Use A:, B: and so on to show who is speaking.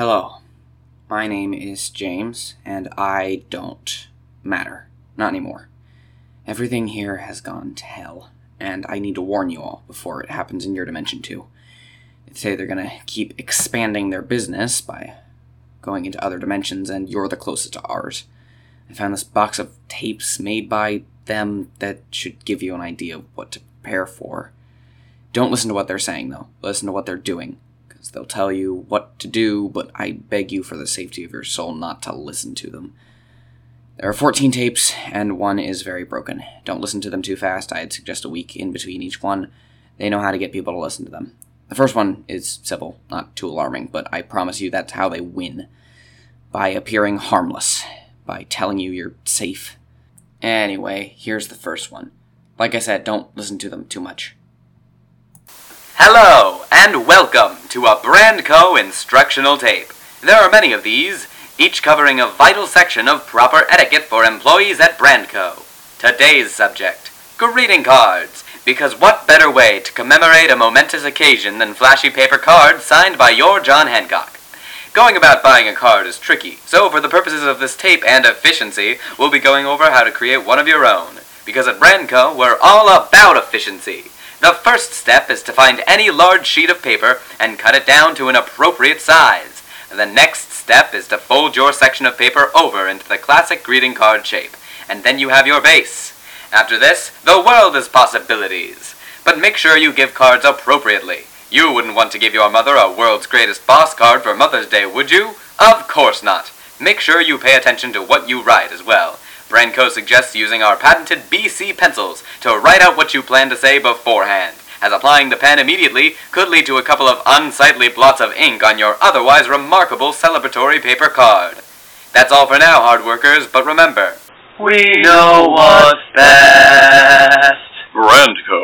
A: Hello. My name is James, and I don't matter. Not anymore. Everything here has gone to hell, and I need to warn you all before it happens in your dimension too. They say they're gonna keep expanding their business by going into other dimensions, and you're the closest to ours. I found this box of tapes made by them that should give you an idea of what to prepare for. Don't listen to what they're saying, though. Listen to what they're doing, they'll tell you what to do, but I beg you for the safety of your soul not to listen to them. There are 14 tapes, and one is very broken. Don't listen to them too fast. I'd suggest a week in between each one. They know how to get people to listen to them. The first one is simple, not too alarming, but I promise you that's how they win. By appearing harmless, by telling you you're safe. Anyway, here's the first one. Like I said, don't listen to them too much.
B: Hello, and welcome to a Brandco instructional tape. There are many of these, each covering a vital section of proper etiquette for employees at Brandco. Today's subject greeting cards. Because what better way to commemorate a momentous occasion than flashy paper cards signed by your John Hancock? Going about buying a card is tricky, so for the purposes of this tape and efficiency, we'll be going over how to create one of your own. Because at Brandco, we're all about efficiency. The first step is to find any large sheet of paper and cut it down to an appropriate size. The next step is to fold your section of paper over into the classic greeting card shape, and then you have your base. After this, the world is possibilities. But make sure you give cards appropriately. You wouldn't want to give your mother a world's greatest boss card for Mother's Day, would you? Of course not. Make sure you pay attention to what you write as well. Brandco suggests using our patented BC pencils to write out what you plan to say beforehand, as applying the pen immediately could lead to a couple of unsightly blots of ink on your otherwise remarkable celebratory paper card. That's all for now, hard workers, but remember,
C: We know what's best.
D: Brandco.